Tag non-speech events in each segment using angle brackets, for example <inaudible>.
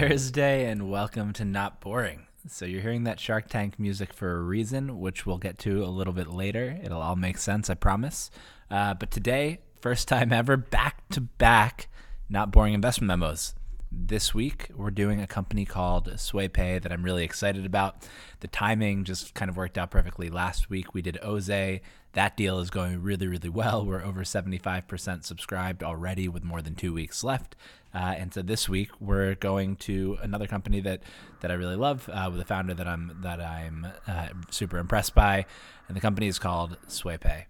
Thursday and welcome to Not Boring. So, you're hearing that Shark Tank music for a reason, which we'll get to a little bit later. It'll all make sense, I promise. Uh, but today, first time ever, back to back Not Boring investment memos. This week, we're doing a company called SwayPay that I'm really excited about. The timing just kind of worked out perfectly. Last week, we did Oze. That deal is going really, really well. We're over 75% subscribed already with more than two weeks left. Uh, and so this week we're going to another company that, that I really love uh, with a founder that I'm that I'm uh, super impressed by, and the company is called SwayPay.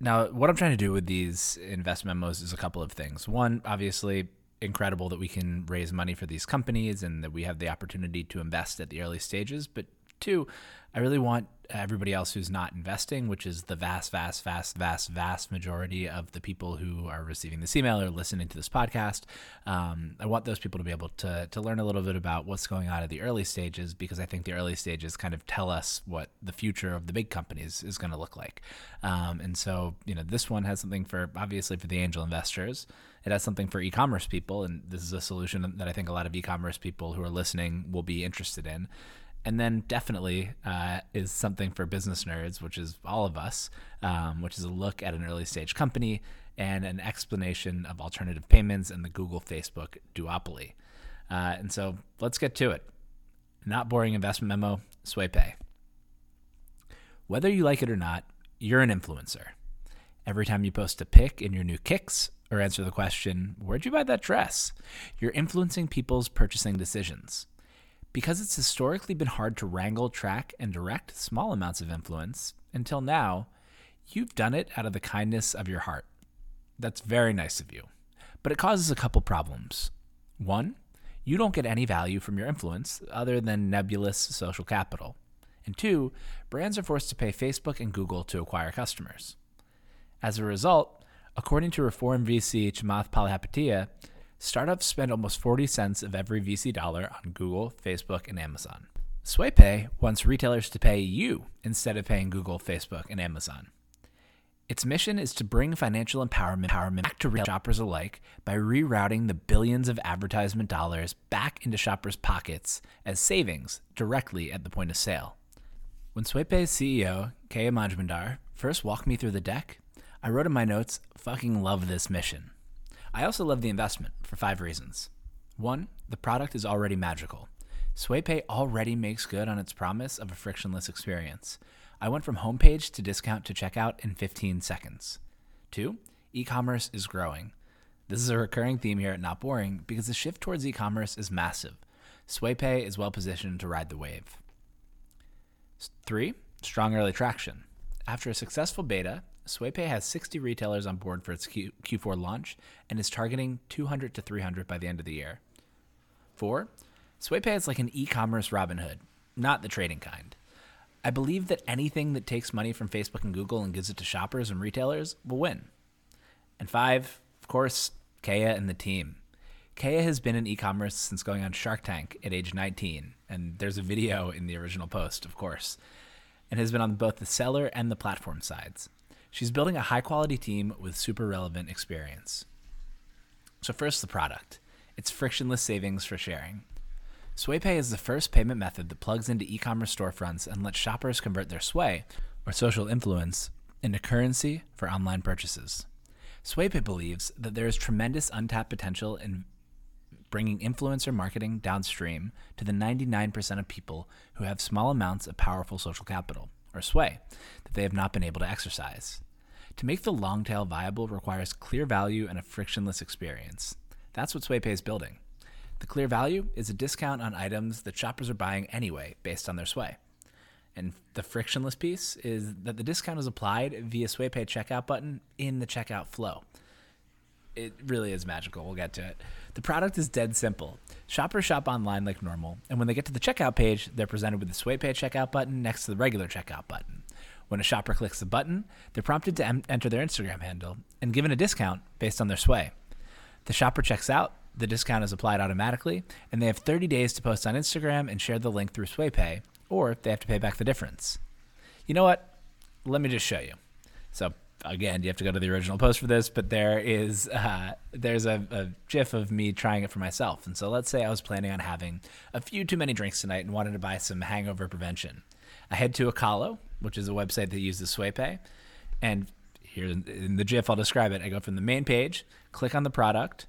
Now, what I'm trying to do with these investment memos is a couple of things. One, obviously, incredible that we can raise money for these companies and that we have the opportunity to invest at the early stages. But two, I really want everybody else who's not investing, which is the vast, vast, vast, vast, vast majority of the people who are receiving this email or listening to this podcast. Um, I want those people to be able to to learn a little bit about what's going on at the early stages because I think the early stages kind of tell us what the future of the big companies is going to look like. Um, and so, you know, this one has something for obviously for the angel investors. It has something for e-commerce people, and this is a solution that I think a lot of e-commerce people who are listening will be interested in and then definitely uh, is something for business nerds, which is all of us, um, which is a look at an early stage company and an explanation of alternative payments and the Google Facebook duopoly. Uh, and so let's get to it. Not boring investment memo, SwayPay. Whether you like it or not, you're an influencer. Every time you post a pic in your new kicks or answer the question, Where'd you buy that dress? You're influencing people's purchasing decisions. Because it's historically been hard to wrangle, track, and direct small amounts of influence, until now, you've done it out of the kindness of your heart. That's very nice of you. But it causes a couple problems. One, you don't get any value from your influence other than nebulous social capital. And two, brands are forced to pay Facebook and Google to acquire customers. As a result, according to Reform VC Chamath Palihapitiya, startups spend almost 40 cents of every VC dollar on Google, Facebook, and Amazon. SwayPay wants retailers to pay you instead of paying Google, Facebook, and Amazon. Its mission is to bring financial empowerment, back to retail shoppers alike by rerouting the billions of advertisement dollars back into shoppers' pockets as savings directly at the point of sale. When SwayPay's CEO, Keya Majmundar, first walked me through the deck, I wrote in my notes, fucking love this mission. I also love the investment for five reasons. One, the product is already magical. SwayPay already makes good on its promise of a frictionless experience. I went from homepage to discount to checkout in 15 seconds. Two, e commerce is growing. This is a recurring theme here at Not Boring because the shift towards e commerce is massive. SwayPay is well positioned to ride the wave. Three, strong early traction. After a successful beta, SwayPay has 60 retailers on board for its Q- Q4 launch and is targeting 200 to 300 by the end of the year. Four, SwayPay is like an e commerce Robinhood, not the trading kind. I believe that anything that takes money from Facebook and Google and gives it to shoppers and retailers will win. And five, of course, Keya and the team. Keya has been in e commerce since going on Shark Tank at age 19, and there's a video in the original post, of course, and has been on both the seller and the platform sides. She's building a high quality team with super relevant experience. So, first, the product it's frictionless savings for sharing. SwayPay is the first payment method that plugs into e commerce storefronts and lets shoppers convert their sway, or social influence, into currency for online purchases. SwayPay believes that there is tremendous untapped potential in bringing influencer marketing downstream to the 99% of people who have small amounts of powerful social capital or sway that they have not been able to exercise. To make the long tail viable requires clear value and a frictionless experience. That's what SwayPay is building. The clear value is a discount on items that shoppers are buying anyway based on their sway. And the frictionless piece is that the discount is applied via SwayPay checkout button in the checkout flow. It really is magical. We'll get to it. The product is dead simple. Shoppers shop online like normal, and when they get to the checkout page, they're presented with the SwayPay checkout button next to the regular checkout button. When a shopper clicks the button, they're prompted to em- enter their Instagram handle and given a discount based on their sway. The shopper checks out, the discount is applied automatically, and they have 30 days to post on Instagram and share the link through SwayPay, or they have to pay back the difference. You know what? Let me just show you. So again, you have to go to the original post for this, but there is uh, there's a, a GIF of me trying it for myself. And so let's say I was planning on having a few too many drinks tonight and wanted to buy some hangover prevention. I head to Akalo, which is a website that uses SwayPay, and here in the GIF I'll describe it. I go from the main page, click on the product,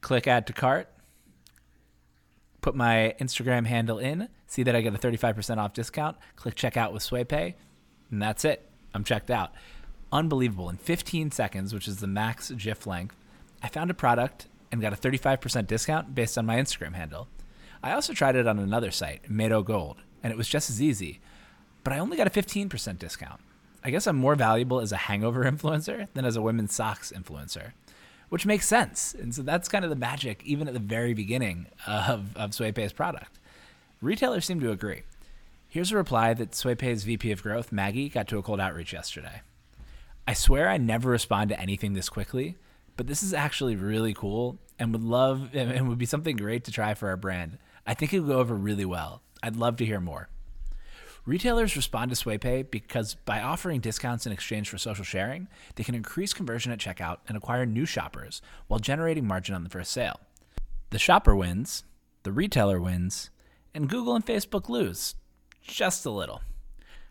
click add to cart, put my Instagram handle in, see that I get a 35% off discount, click checkout with SwayPay, and that's it. I'm checked out. Unbelievable. In 15 seconds, which is the max GIF length, I found a product and got a 35% discount based on my Instagram handle. I also tried it on another site, Mado Gold, and it was just as easy, but I only got a 15% discount. I guess I'm more valuable as a hangover <laughs> influencer than as a women's socks influencer, which makes sense. And so that's kind of the magic, even at the very beginning of, of SwayPay's product. Retailers seem to agree. Here's a reply that SwayPay's VP of Growth, Maggie, got to a cold outreach yesterday. I swear I never respond to anything this quickly, but this is actually really cool and would love and would be something great to try for our brand. I think it would go over really well. I'd love to hear more. Retailers respond to SwayPay because by offering discounts in exchange for social sharing, they can increase conversion at checkout and acquire new shoppers while generating margin on the first sale. The shopper wins, the retailer wins, and Google and Facebook lose just a little.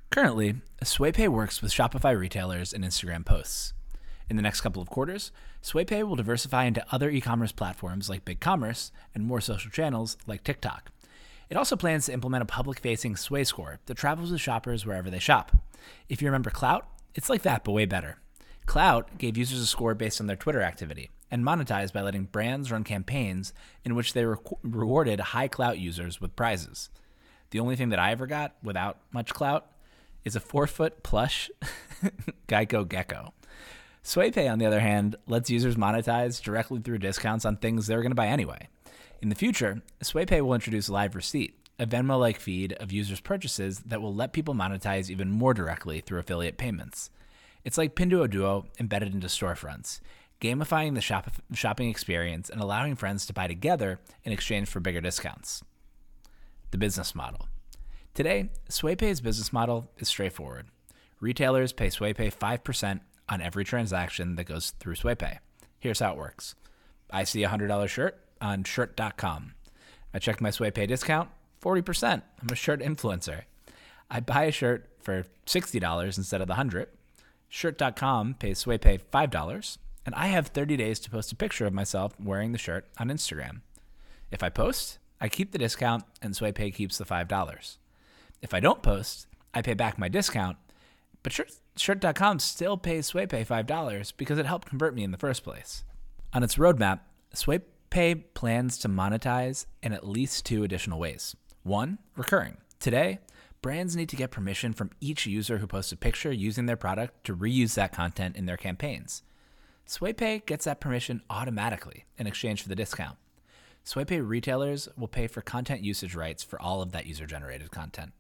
Currently, SwayPay works with Shopify retailers and Instagram posts. In the next couple of quarters, SwayPay will diversify into other e commerce platforms like BigCommerce and more social channels like TikTok. It also plans to implement a public facing Sway score that travels with shoppers wherever they shop. If you remember Clout, it's like that, but way better. Clout gave users a score based on their Twitter activity and monetized by letting brands run campaigns in which they re- rewarded high clout users with prizes. The only thing that I ever got without much clout is a four foot plush <laughs> Geico Gecko. SwayPay, on the other hand, lets users monetize directly through discounts on things they're going to buy anyway. In the future, SwayPay will introduce Live Receipt, a Venmo like feed of users' purchases that will let people monetize even more directly through affiliate payments. It's like Pinduoduo embedded into storefronts, gamifying the shop- shopping experience and allowing friends to buy together in exchange for bigger discounts the business model. Today, SwayPay's business model is straightforward. Retailers pay SwayPay 5% on every transaction that goes through SwayPay. Here's how it works I see a $100 shirt on shirt.com. I check my Sway Pay discount, 40%. I'm a shirt influencer. I buy a shirt for $60 instead of the 100 Shirt.com pays SwayPay $5, and I have 30 days to post a picture of myself wearing the shirt on Instagram. If I post, I keep the discount and SwayPay keeps the $5. If I don't post, I pay back my discount, but shirt, shirt.com still pays SwayPay $5 because it helped convert me in the first place. On its roadmap, SwayPay plans to monetize in at least two additional ways. One, recurring. Today, brands need to get permission from each user who posts a picture using their product to reuse that content in their campaigns. SwayPay gets that permission automatically in exchange for the discount. SwayPay retailers will pay for content usage rights for all of that user generated content.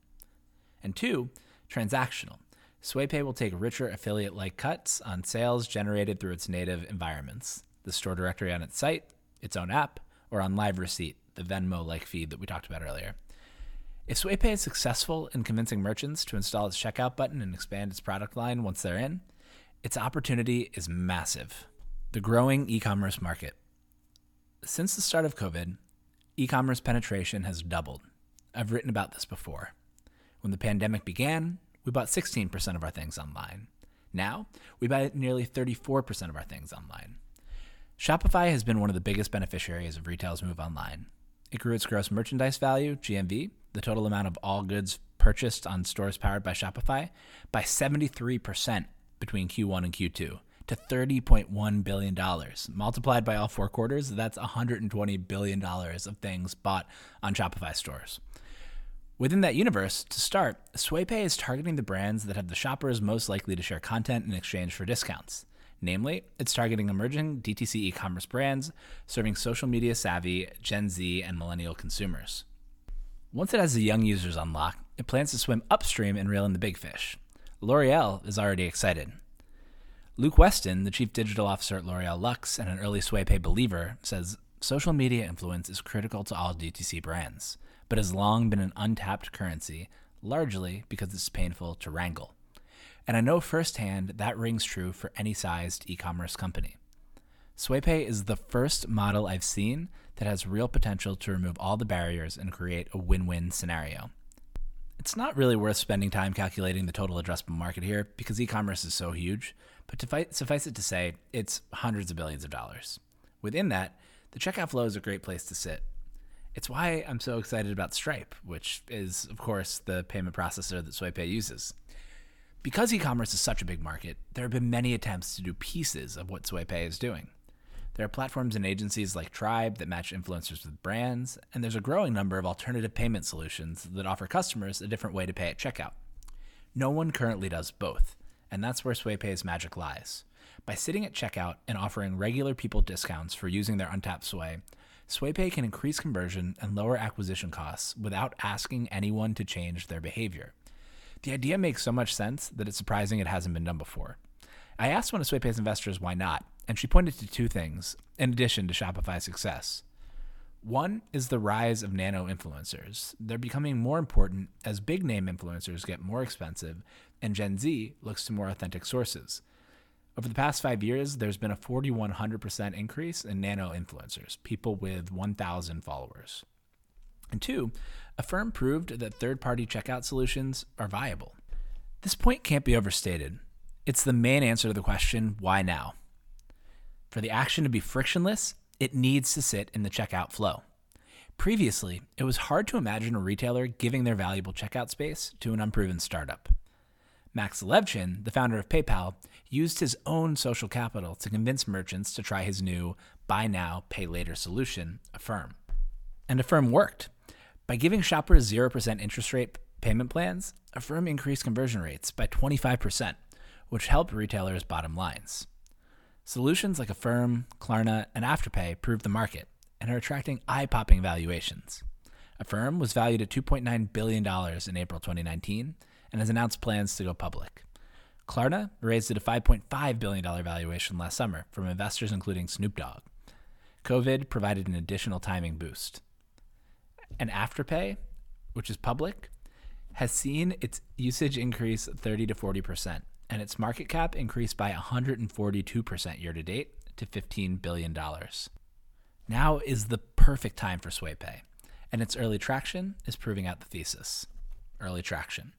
And two, transactional. SwayPay will take richer affiliate like cuts on sales generated through its native environments, the store directory on its site, its own app, or on Live Receipt, the Venmo like feed that we talked about earlier. If SwayPay is successful in convincing merchants to install its checkout button and expand its product line once they're in, its opportunity is massive. The growing e commerce market since the start of COVID, e commerce penetration has doubled. I've written about this before. When the pandemic began, we bought 16% of our things online. Now, we buy nearly 34% of our things online. Shopify has been one of the biggest beneficiaries of retail's move online. It grew its gross merchandise value, GMV, the total amount of all goods purchased on stores powered by Shopify, by 73% between Q1 and Q2 to $30.1 billion. Multiplied by all four quarters, that's $120 billion of things bought on Shopify stores. Within that universe, to start, SwayPay is targeting the brands that have the shoppers most likely to share content in exchange for discounts. Namely, it's targeting emerging DTC e commerce brands serving social media savvy Gen Z and millennial consumers. Once it has the young users unlocked, it plans to swim upstream and reel in the big fish. L'Oreal is already excited. Luke Weston, the chief digital officer at L'Oreal Luxe and an early SwayPay believer, says social media influence is critical to all DTC brands, but has long been an untapped currency, largely because it's painful to wrangle. And I know firsthand that rings true for any sized e commerce company. SwayPay is the first model I've seen that has real potential to remove all the barriers and create a win win scenario. It's not really worth spending time calculating the total addressable market here because e commerce is so huge, but suffice it to say, it's hundreds of billions of dollars. Within that, the checkout flow is a great place to sit. It's why I'm so excited about Stripe, which is, of course, the payment processor that SwayPay uses. Because e commerce is such a big market, there have been many attempts to do pieces of what SwayPay is doing. There are platforms and agencies like Tribe that match influencers with brands, and there's a growing number of alternative payment solutions that offer customers a different way to pay at checkout. No one currently does both, and that's where SwayPay's magic lies. By sitting at checkout and offering regular people discounts for using their untapped Sway, SwayPay can increase conversion and lower acquisition costs without asking anyone to change their behavior. The idea makes so much sense that it's surprising it hasn't been done before. I asked one of SwayPay's investors why not, and she pointed to two things, in addition to Shopify's success. One is the rise of nano influencers. They're becoming more important as big name influencers get more expensive and Gen Z looks to more authentic sources. Over the past five years, there's been a 4,100% increase in nano influencers, people with 1,000 followers. And two, Affirm proved that third party checkout solutions are viable. This point can't be overstated. It's the main answer to the question why now? For the action to be frictionless, it needs to sit in the checkout flow. Previously, it was hard to imagine a retailer giving their valuable checkout space to an unproven startup. Max Levchin, the founder of PayPal, used his own social capital to convince merchants to try his new buy now, pay later solution, Affirm. And Affirm worked. By giving shoppers 0% interest rate payment plans, Affirm increased conversion rates by 25%, which helped retailers' bottom lines. Solutions like Affirm, Klarna, and Afterpay proved the market and are attracting eye popping valuations. Affirm was valued at $2.9 billion in April 2019 and has announced plans to go public. Klarna raised it a $5.5 billion valuation last summer from investors including Snoop Dogg. COVID provided an additional timing boost. And Afterpay, which is public, has seen its usage increase 30 to 40% and its market cap increased by 142% year to date to $15 billion. Now is the perfect time for SwayPay, and its early traction is proving out the thesis. Early traction.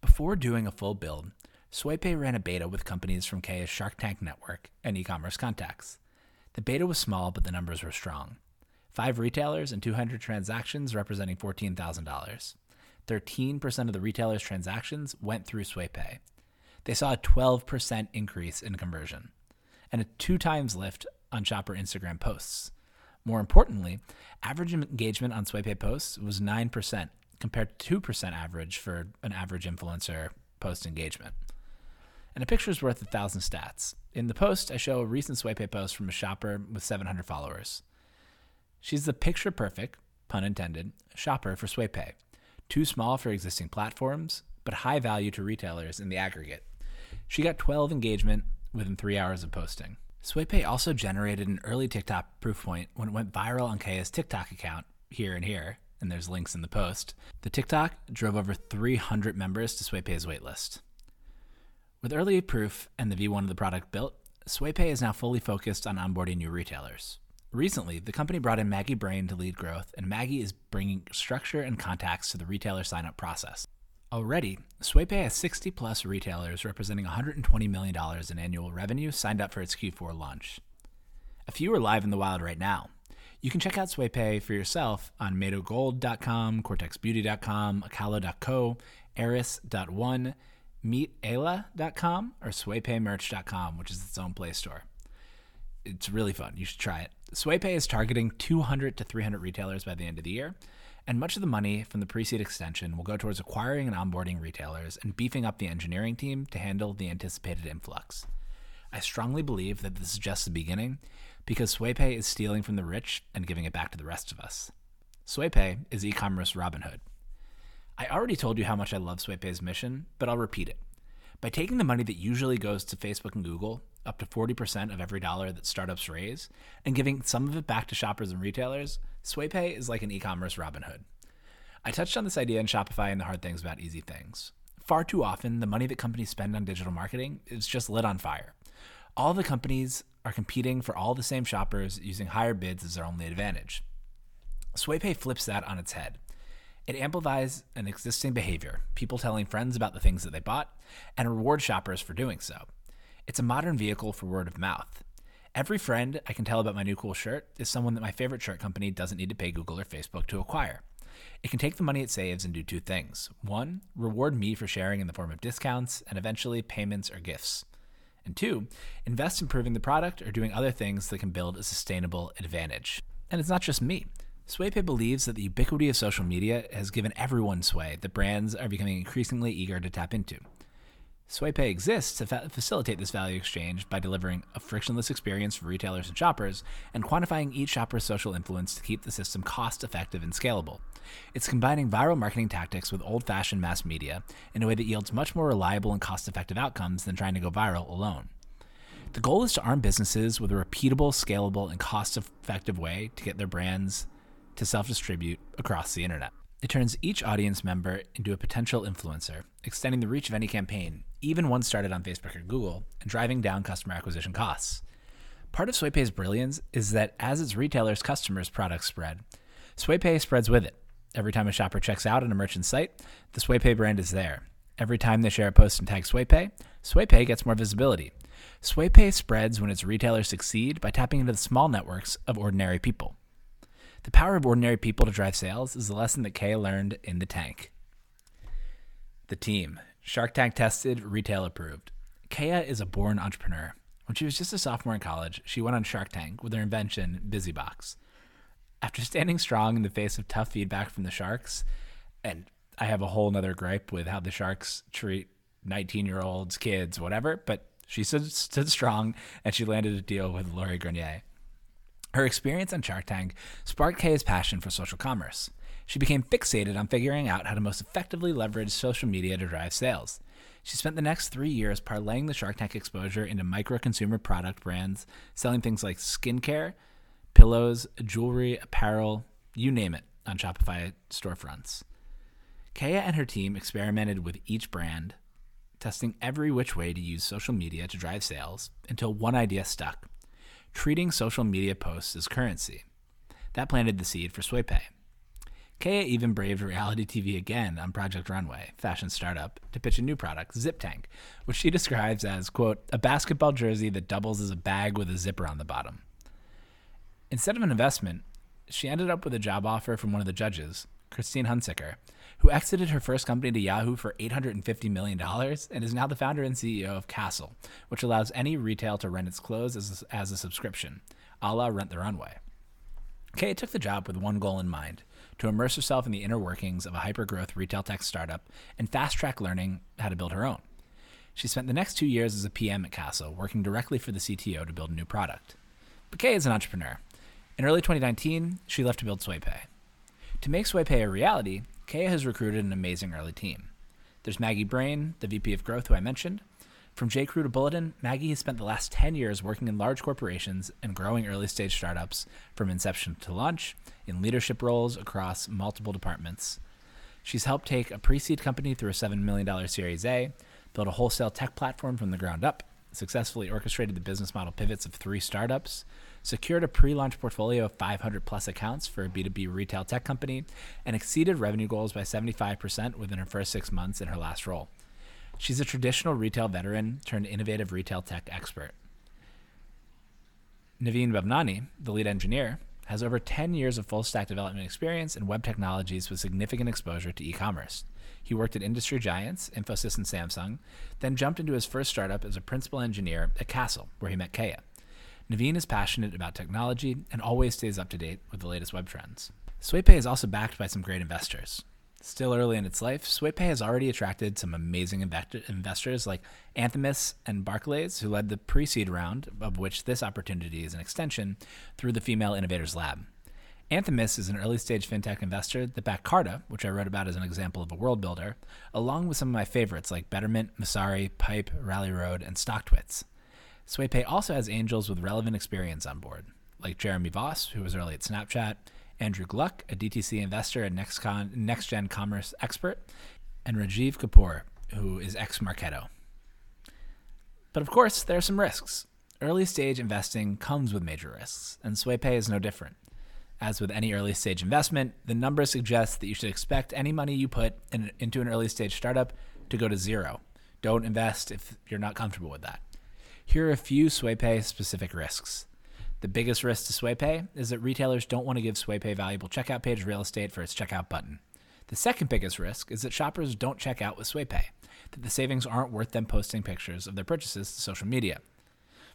Before doing a full build, SwayPay ran a beta with companies from Kaya's Shark Tank network and e commerce contacts. The beta was small, but the numbers were strong. Five retailers and 200 transactions representing $14,000. 13% of the retailers' transactions went through SwayPay, they saw a 12% increase in conversion and a two times lift on shopper Instagram posts. More importantly, average engagement on SwayPay posts was 9% compared to 2% average for an average influencer post engagement. And a picture is worth a thousand stats. In the post, I show a recent SwayPay post from a shopper with 700 followers. She's the picture perfect, pun intended, shopper for SwayPay. Too small for existing platforms, but high value to retailers in the aggregate. She got 12 engagement within three hours of posting. SwayPay also generated an early TikTok proof point when it went viral on Kaya's TikTok account, here and here, and there's links in the post. The TikTok drove over 300 members to SwayPay's waitlist. With early proof and the V1 of the product built, SwayPay is now fully focused on onboarding new retailers. Recently, the company brought in Maggie Brain to lead growth, and Maggie is bringing structure and contacts to the retailer sign up process. Already, SwayPay has 60 plus retailers representing $120 million in annual revenue signed up for its Q4 launch. A few are live in the wild right now. You can check out SwayPay for yourself on MadoGold.com, CortexBeauty.com, Acalo.co, Eris.one, MeetAla.com, or SwayPayMerch.com, which is its own Play Store. It's really fun. You should try it. SwayPay is targeting 200 to 300 retailers by the end of the year and much of the money from the pre-seed extension will go towards acquiring and onboarding retailers and beefing up the engineering team to handle the anticipated influx. I strongly believe that this is just the beginning because SwayPay is stealing from the rich and giving it back to the rest of us. SwayPay is e-commerce Robinhood. I already told you how much I love SwayPay's mission, but I'll repeat it. By taking the money that usually goes to Facebook and Google, up to 40% of every dollar that startups raise, and giving some of it back to shoppers and retailers, SwayPay is like an e commerce Robinhood. I touched on this idea in Shopify and the hard things about easy things. Far too often, the money that companies spend on digital marketing is just lit on fire. All the companies are competing for all the same shoppers using higher bids as their only advantage. SwayPay flips that on its head. It amplifies an existing behavior, people telling friends about the things that they bought, and reward shoppers for doing so. It's a modern vehicle for word of mouth. Every friend I can tell about my new cool shirt is someone that my favorite shirt company doesn't need to pay Google or Facebook to acquire. It can take the money it saves and do two things. One, reward me for sharing in the form of discounts and eventually payments or gifts. And two, invest in improving the product or doing other things that can build a sustainable advantage. And it's not just me. SwayPay believes that the ubiquity of social media has given everyone sway that brands are becoming increasingly eager to tap into. SwayPay exists to fa- facilitate this value exchange by delivering a frictionless experience for retailers and shoppers and quantifying each shopper's social influence to keep the system cost effective and scalable. It's combining viral marketing tactics with old fashioned mass media in a way that yields much more reliable and cost effective outcomes than trying to go viral alone. The goal is to arm businesses with a repeatable, scalable, and cost effective way to get their brands to self distribute across the internet. It turns each audience member into a potential influencer, extending the reach of any campaign, even one started on Facebook or Google, and driving down customer acquisition costs. Part of SwayPay's brilliance is that as its retailers' customers' products spread, SwayPay spreads with it. Every time a shopper checks out on a merchant site, the SwayPay brand is there. Every time they share a post and tag SwayPay, SwayPay gets more visibility. SwayPay spreads when its retailers succeed by tapping into the small networks of ordinary people. The power of ordinary people to drive sales is a lesson that Kaya learned in the tank. The team Shark Tank tested, retail approved. Kaya is a born entrepreneur. When she was just a sophomore in college, she went on Shark Tank with her invention, BusyBox. After standing strong in the face of tough feedback from the Sharks, and I have a whole nother gripe with how the Sharks treat 19 year olds, kids, whatever, but she stood, strong and she landed a deal with Lori Greiner. Her experience on Shark Tank sparked Kaya's passion for social commerce. She became fixated on figuring out how to most effectively leverage social media to drive sales. She spent the next three years parlaying the Shark Tank exposure into micro consumer product brands, selling things like skincare, pillows, jewelry, apparel, you name it, on Shopify storefronts. Kaya and her team experimented with each brand, testing every which way to use social media to drive sales until one idea stuck treating social media posts as currency. That planted the seed for SwayPay. Kaya even braved reality TV again on Project Runway, fashion startup, to pitch a new product, Zip Tank, which she describes as, quote, a basketball jersey that doubles as a bag with a zipper on the bottom. Instead of an investment, she ended up with a job offer from one of the judges, Christine Hunsicker, who exited her first company to Yahoo for $850 million and is now the founder and CEO of CaaStle, which allows any retail to rent its clothes as a, as a subscription, a la Rent the Runway. Kay took the job with one goal in mind to immerse herself in the inner workings of a hyper-growth retail tech startup and fast track learning how to build her own. She spent the next two years as a PM at CaaStle, working directly for the CTO to build a new product. But Kay is an entrepreneur. In early 2019, she left to build SwayPay. To make SwayPay a reality, Kaya has recruited an amazing early team. There's Maggie Brain, the VP of Growth, who I mentioned. From J. Crew to Bulletin, Maggie has spent the last 10 years working in large corporations and growing early stage startups from inception to launch in leadership roles across multiple departments. She's helped take a pre seed company through a $7 million Series A, build a wholesale tech platform from the ground up, successfully orchestrated the business model pivots of three startups, secured a pre launch portfolio of 500 plus accounts for a B2B retail tech company, and exceeded revenue goals by 75% within her first six months in her last role. She's a traditional retail veteran turned innovative retail tech expert. Naveen Bhavnani, the lead engineer, has over 10 years of full stack development experience in web technologies with significant exposure to e commerce. He worked at industry giants, Infosys and Samsung, then jumped into his first startup as a principal engineer at CaaStle, where he met Kaya. Naveen is passionate about technology and always stays up to date with the latest web trends. SwayPay is also backed by some great investors. Still early in its life, SwayPay has already attracted some amazing investors like Anthemis and Barclays, who led the pre seed round, of which this opportunity is an extension, through the Female Innovators Lab. Anthemis is an early stage fintech investor that backed Carta, which I wrote about as an example of a world builder, along with some of my favorites like Betterment, Messari, Pipe, Rally Road, and StockTwits. SwayPay also has angels with relevant experience on board, like Jeremy Voss, who was early at Snapchat, Andrew Gluck, a DTC investor and next, next gen commerce expert, and Rajiv Kapoor, who is ex Marketo. But of course, there are some risks. Early stage investing comes with major risks, and SwayPay is no different. As with any early stage investment, the numbers suggest that you should expect any money you put in, into an early stage startup to go to zero. Don't invest if you're not comfortable with that. Here are a few SwayPay specific risks. The biggest risk to SwayPay is that retailers don't want to give SwayPay valuable checkout page real estate for its checkout button. The second biggest risk is that shoppers don't check out with SwayPay, that the savings aren't worth them posting pictures of their purchases to social media.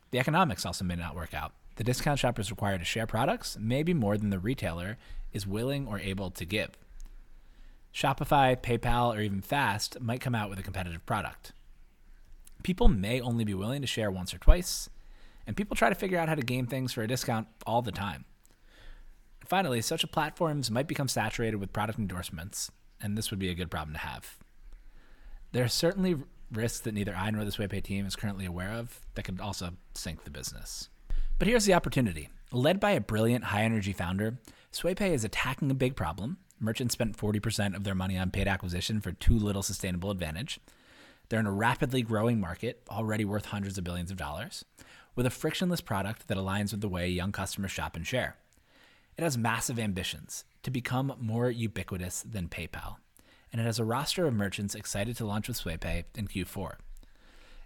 The economics also may not work out. The discount shoppers required to share products may be more than the retailer is willing or able to give. Shopify, PayPal, or even Fast might come out with a competitive product. People may only be willing to share once or twice, and people try to figure out how to game things for a discount all the time. Finally, social platforms might become saturated with product endorsements, and this would be a good problem to have. There are certainly risks that neither I nor the SwayPay team is currently aware of that could also sink the business. But here's the opportunity. Led by a brilliant high energy founder, SwayPay is attacking a big problem. Merchants spent 40% of their money on paid acquisition for too little sustainable advantage. They're in a rapidly growing market, already worth hundreds of billions of dollars, with a frictionless product that aligns with the way young customers shop and share. It has massive ambitions to become more ubiquitous than PayPal, and it has a roster of merchants excited to launch with SwayPay in Q4.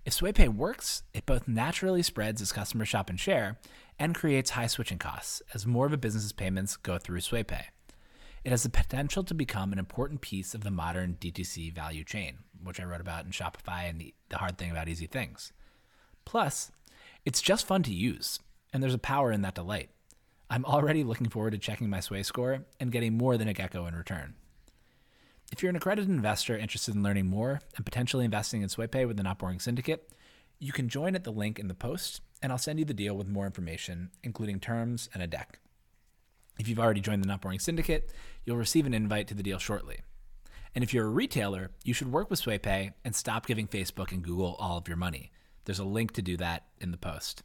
If SwayPay works, it both naturally spreads as customers shop and share and creates high switching costs as more of a business's payments go through SwayPay. It has the potential to become an important piece of the modern DTC value chain, which I wrote about in Shopify and the, the hard thing about easy things. Plus, it's just fun to use, and there's a power in that delight. I'm already looking forward to checking my Sway score and getting more than a gecko in return. If you're an accredited investor interested in learning more and potentially investing in SwayPay with the Not Boring Syndicate, you can join at the link in the post, and I'll send you the deal with more information, including terms and a deck. If you've already joined the Not Boring Syndicate, you'll receive an invite to the deal shortly. And if you're a retailer, you should work with SwayPay and stop giving Facebook and Google all of your money. There's a link to do that in the post.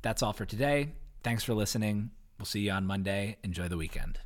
That's all for today. Thanks for listening. We'll see you on Monday. Enjoy the weekend.